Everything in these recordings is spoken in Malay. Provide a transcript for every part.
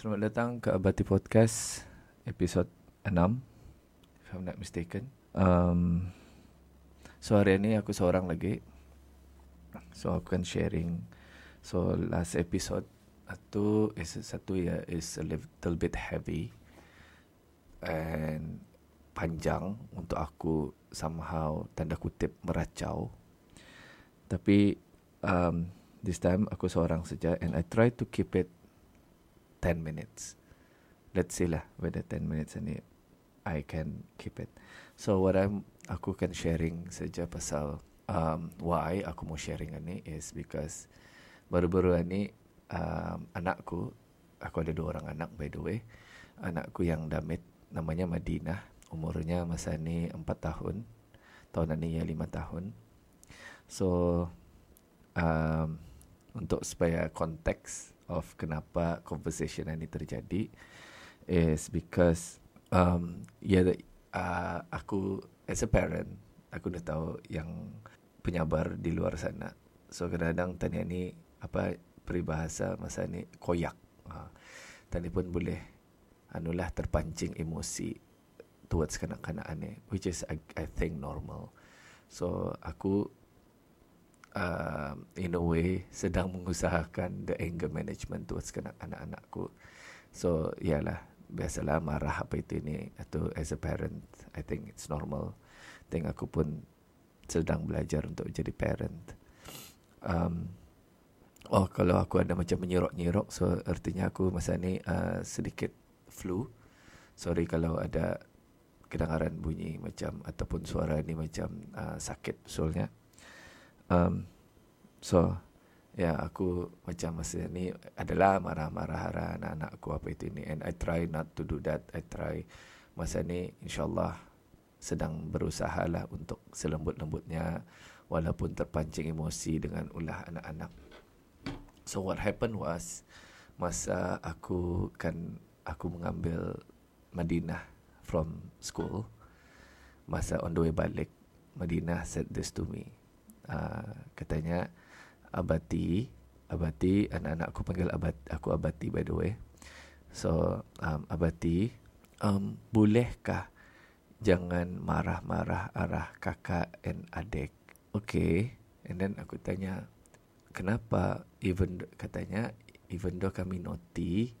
Selamat datang ke Abati Podcast episod 6 if I'm not mistaken. Um, so hari ini aku seorang lagi. So aku akan sharing. So last episode itu is satu ya is a little bit heavy and panjang untuk aku somehow tanda kutip meracau. Tapi um, this time aku seorang saja and I try to keep it 10 minutes. Let's see lah whether 10 minutes ini I can keep it. So what I'm aku kan sharing saja pasal um, why aku mau sharing ini is because baru-baru ini um, anakku aku ada dua orang anak by the way anakku yang damit namanya Madinah umurnya masa ni 4 tahun tahun ini ya 5 tahun so um, untuk supaya konteks of kenapa conversation ini terjadi is because um yeah the, uh, aku as a parent aku dah tahu yang penyabar di luar sana. So kadang-kadang tanya ni apa peribahasa masa ni koyak. Uh, tadi pun boleh anulah terpancing emosi towards kanak-kanak ni which is I, I think normal. So aku uh, in a way sedang mengusahakan the anger management towards anak-anakku. So, yalah, biasalah marah apa itu ini atau as a parent, I think it's normal. I think aku pun sedang belajar untuk jadi parent. Um, oh, kalau aku ada macam menyirok-nyirok, so artinya aku masa ni uh, sedikit flu. Sorry kalau ada kedengaran bunyi macam ataupun suara ni macam uh, sakit usulnya um, so ya yeah, aku macam masa ni adalah marah-marah arah anak-anakku apa itu ini and I try not to do that. I try masa ni insyaallah sedang berusaha lah untuk selembut-lembutnya walaupun terpancing emosi dengan ulah anak-anak. So what happened was masa aku kan aku mengambil Madinah from school masa on the way balik Madinah said this to me uh, katanya abati abati anak-anak aku panggil abat aku abati by the way. So um, abati um, bolehkah jangan marah-marah arah kakak dan adik? Okay. And then aku tanya kenapa even katanya even though kami naughty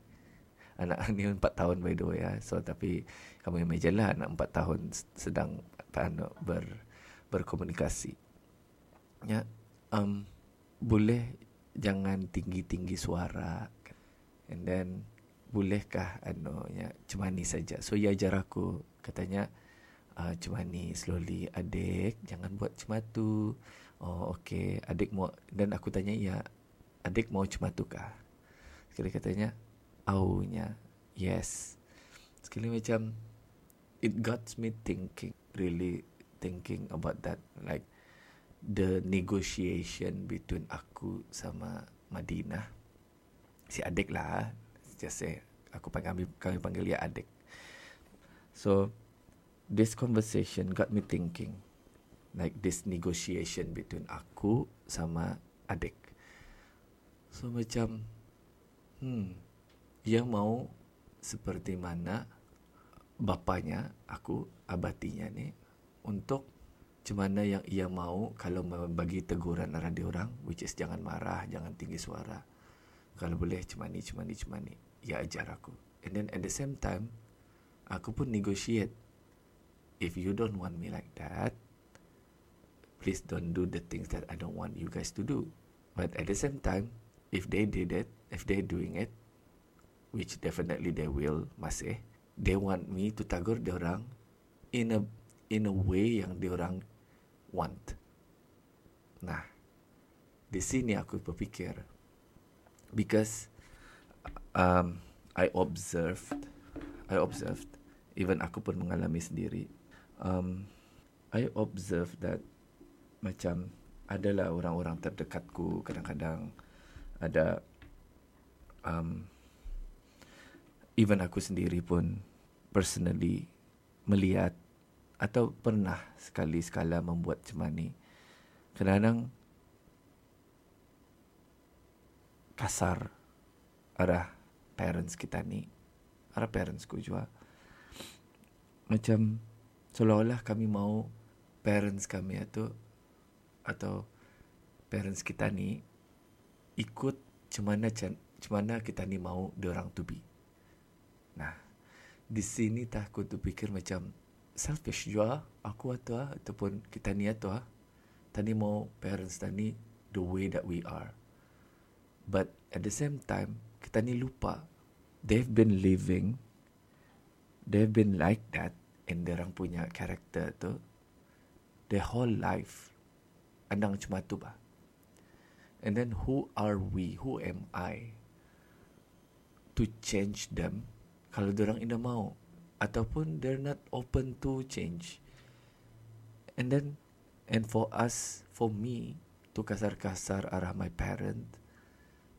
anak ni 4 tahun by the way ya so tapi kami imagine lah anak 4 tahun sedang ber berkomunikasi ya um, boleh jangan tinggi-tinggi suara and then bolehkah anu ya cemani saja. So ia ajar aku katanya uh, cemani slowly adik jangan buat cematu oh okey adik mau dan aku tanya ya adik mau cematu kah? Sekali katanya aunya yes. Sekali macam it got me thinking really thinking about that like the negotiation between aku sama Madinah. Si adik lah. Just say, aku panggil, kami panggil dia adik. So, this conversation got me thinking. Like this negotiation between aku sama adik. So, macam, hmm, yang mau seperti mana bapanya aku, abatinya ni, untuk macam mana yang ia mau kalau bagi teguran arah dia orang which is jangan marah jangan tinggi suara. Kalau boleh cuma ni cuma ni cuma ni. Ia ajar aku. And then at the same time aku pun negotiate. If you don't want me like that please don't do the things that I don't want you guys to do. But at the same time if they did it if they doing it which definitely they will masih they want me to tagur dia orang in a in a way yang dia orang want. Nah, di sini aku berfikir because um, I observed, I observed, even aku pun mengalami sendiri. Um, I observed that macam adalah orang-orang terdekatku kadang-kadang ada um, even aku sendiri pun personally melihat atau pernah sekali sekala membuat cemani. Kadang-kadang kasar arah parents kita ni, para parents ku juga, macam seolah-olah kami mau parents kami itu atau parents kita ni ikut cemana cemana kita ni mau orang to be. Nah, di sini tak aku tu fikir macam selfish juga aku atau ataupun kita ni atau tadi mau parents tadi the way that we are. But at the same time, kita ni lupa. They've been living, they've been like that in orang punya karakter tu. Their whole life. Andang cuma tu bah. And then who are we? Who am I? To change them. Kalau orang ini mau. Ataupun they're not open to change. And then, and for us, for me, tu kasar-kasar arah my parent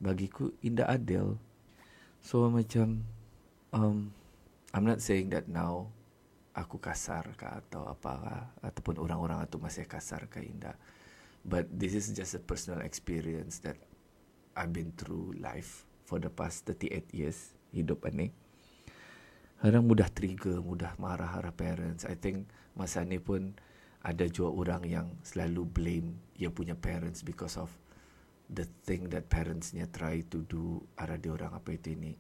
bagiku indah adil. So macam um, I'm not saying that now aku kasar ke atau apa ke ataupun orang-orang itu masih kasar ke indah. But this is just a personal experience that I've been through life for the past 38 years hidup ini Kadang mudah trigger, mudah marah arah parents. I think masa ni pun ada juga orang yang selalu blame dia punya parents because of the thing that parentsnya try to do arah dia orang apa itu ini.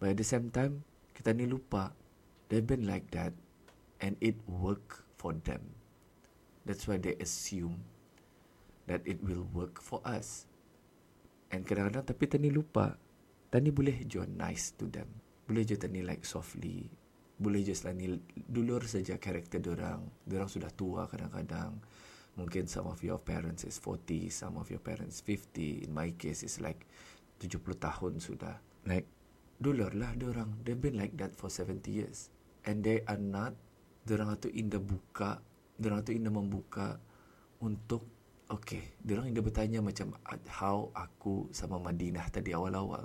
But at the same time, kita ni lupa they've been like that and it work for them. That's why they assume that it will work for us. And kadang-kadang tapi tani lupa, tani boleh juga nice to them. Boleh juga tani like softly, boleh je selani dulur saja karakter orang. Orang sudah tua kadang-kadang. Mungkin some of your parents is 40, some of your parents 50. In my case is like 70 tahun sudah. Like dulur lah orang. They've been like that for 70 years. And they are not orang itu indah buka, orang itu indah membuka untuk Okay, orang indah bertanya macam how aku sama Madinah tadi awal-awal.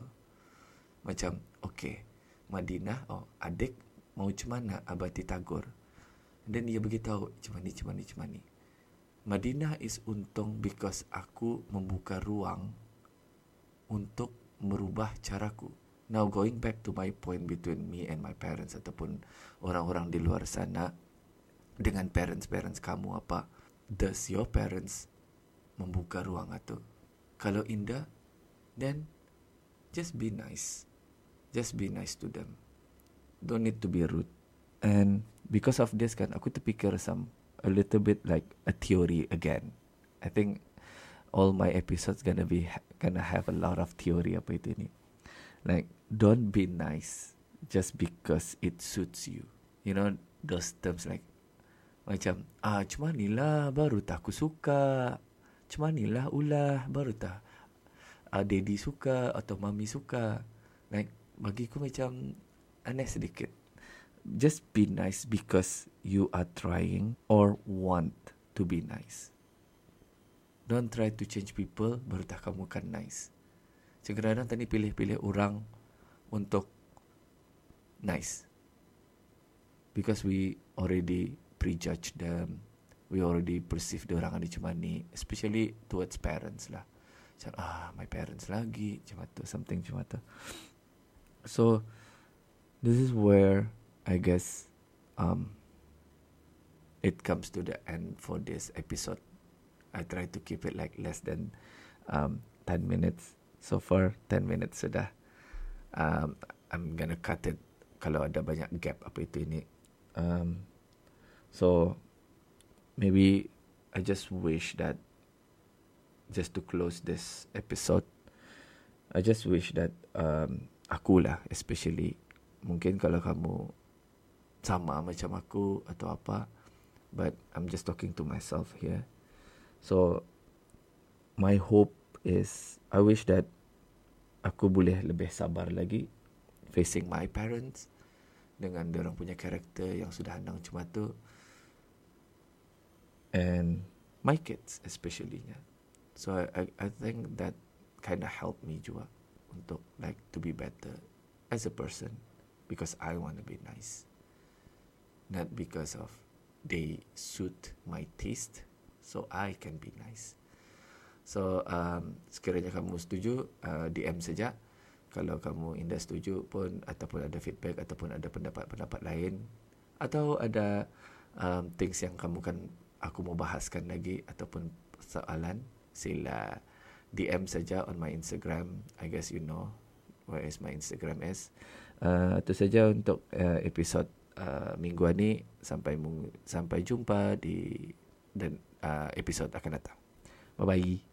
Macam, okay, Madinah, oh, adik mau macam mana abati tagur dan dia beritahu macam ni macam ni macam ni. Madinah is untung because aku membuka ruang untuk merubah caraku. Now going back to my point between me and my parents ataupun orang-orang di luar sana dengan parents-parents kamu apa does your parents membuka ruang itu kalau indah then just be nice just be nice to them don't need to be rude. And because of this kan, aku terfikir some a little bit like a theory again. I think all my episodes gonna be gonna have a lot of theory apa itu ni. Like don't be nice just because it suits you. You know those terms like macam ah cuma ni lah baru tak aku suka. Cuma ni lah ulah baru tak ah, daddy suka atau mami suka. Like bagiku macam aneh sedikit. Just be nice because you are trying or want to be nice. Don't try to change people baru tak kamu kan nice. Kadang-kadang tadi pilih-pilih orang untuk nice. Because we already prejudge them. We already perceive dia orang ada macam ni. Especially towards parents lah. Macam, ah, my parents lagi. Macam tu, something macam tu. So, this is where I guess um, it comes to the end for this episode. I try to keep it like less than um, 10 minutes. So far, 10 minutes sudah. Um, I'm gonna cut it kalau ada banyak gap apa itu ini. Um, so, maybe I just wish that just to close this episode, I just wish that um, aku lah especially mungkin kalau kamu sama macam aku atau apa but I'm just talking to myself here. So my hope is I wish that aku boleh lebih sabar lagi facing my parents dengan orang punya karakter yang sudah andang cuma tu and my kids especially so I I think that kind of help me juga untuk like to be better as a person because I want to be nice. Not because of they suit my taste, so I can be nice. So um, sekiranya kamu setuju, uh, DM saja. kalau kamu indah setuju pun ataupun ada feedback ataupun ada pendapat-pendapat lain atau ada um, things yang kamu kan aku mau bahaskan lagi ataupun soalan sila DM saja on my Instagram I guess you know where is my Instagram is. Uh, itu saja untuk uh, episod uh, minggu ini sampai sampai jumpa di dan uh, episod akan datang. Bye bye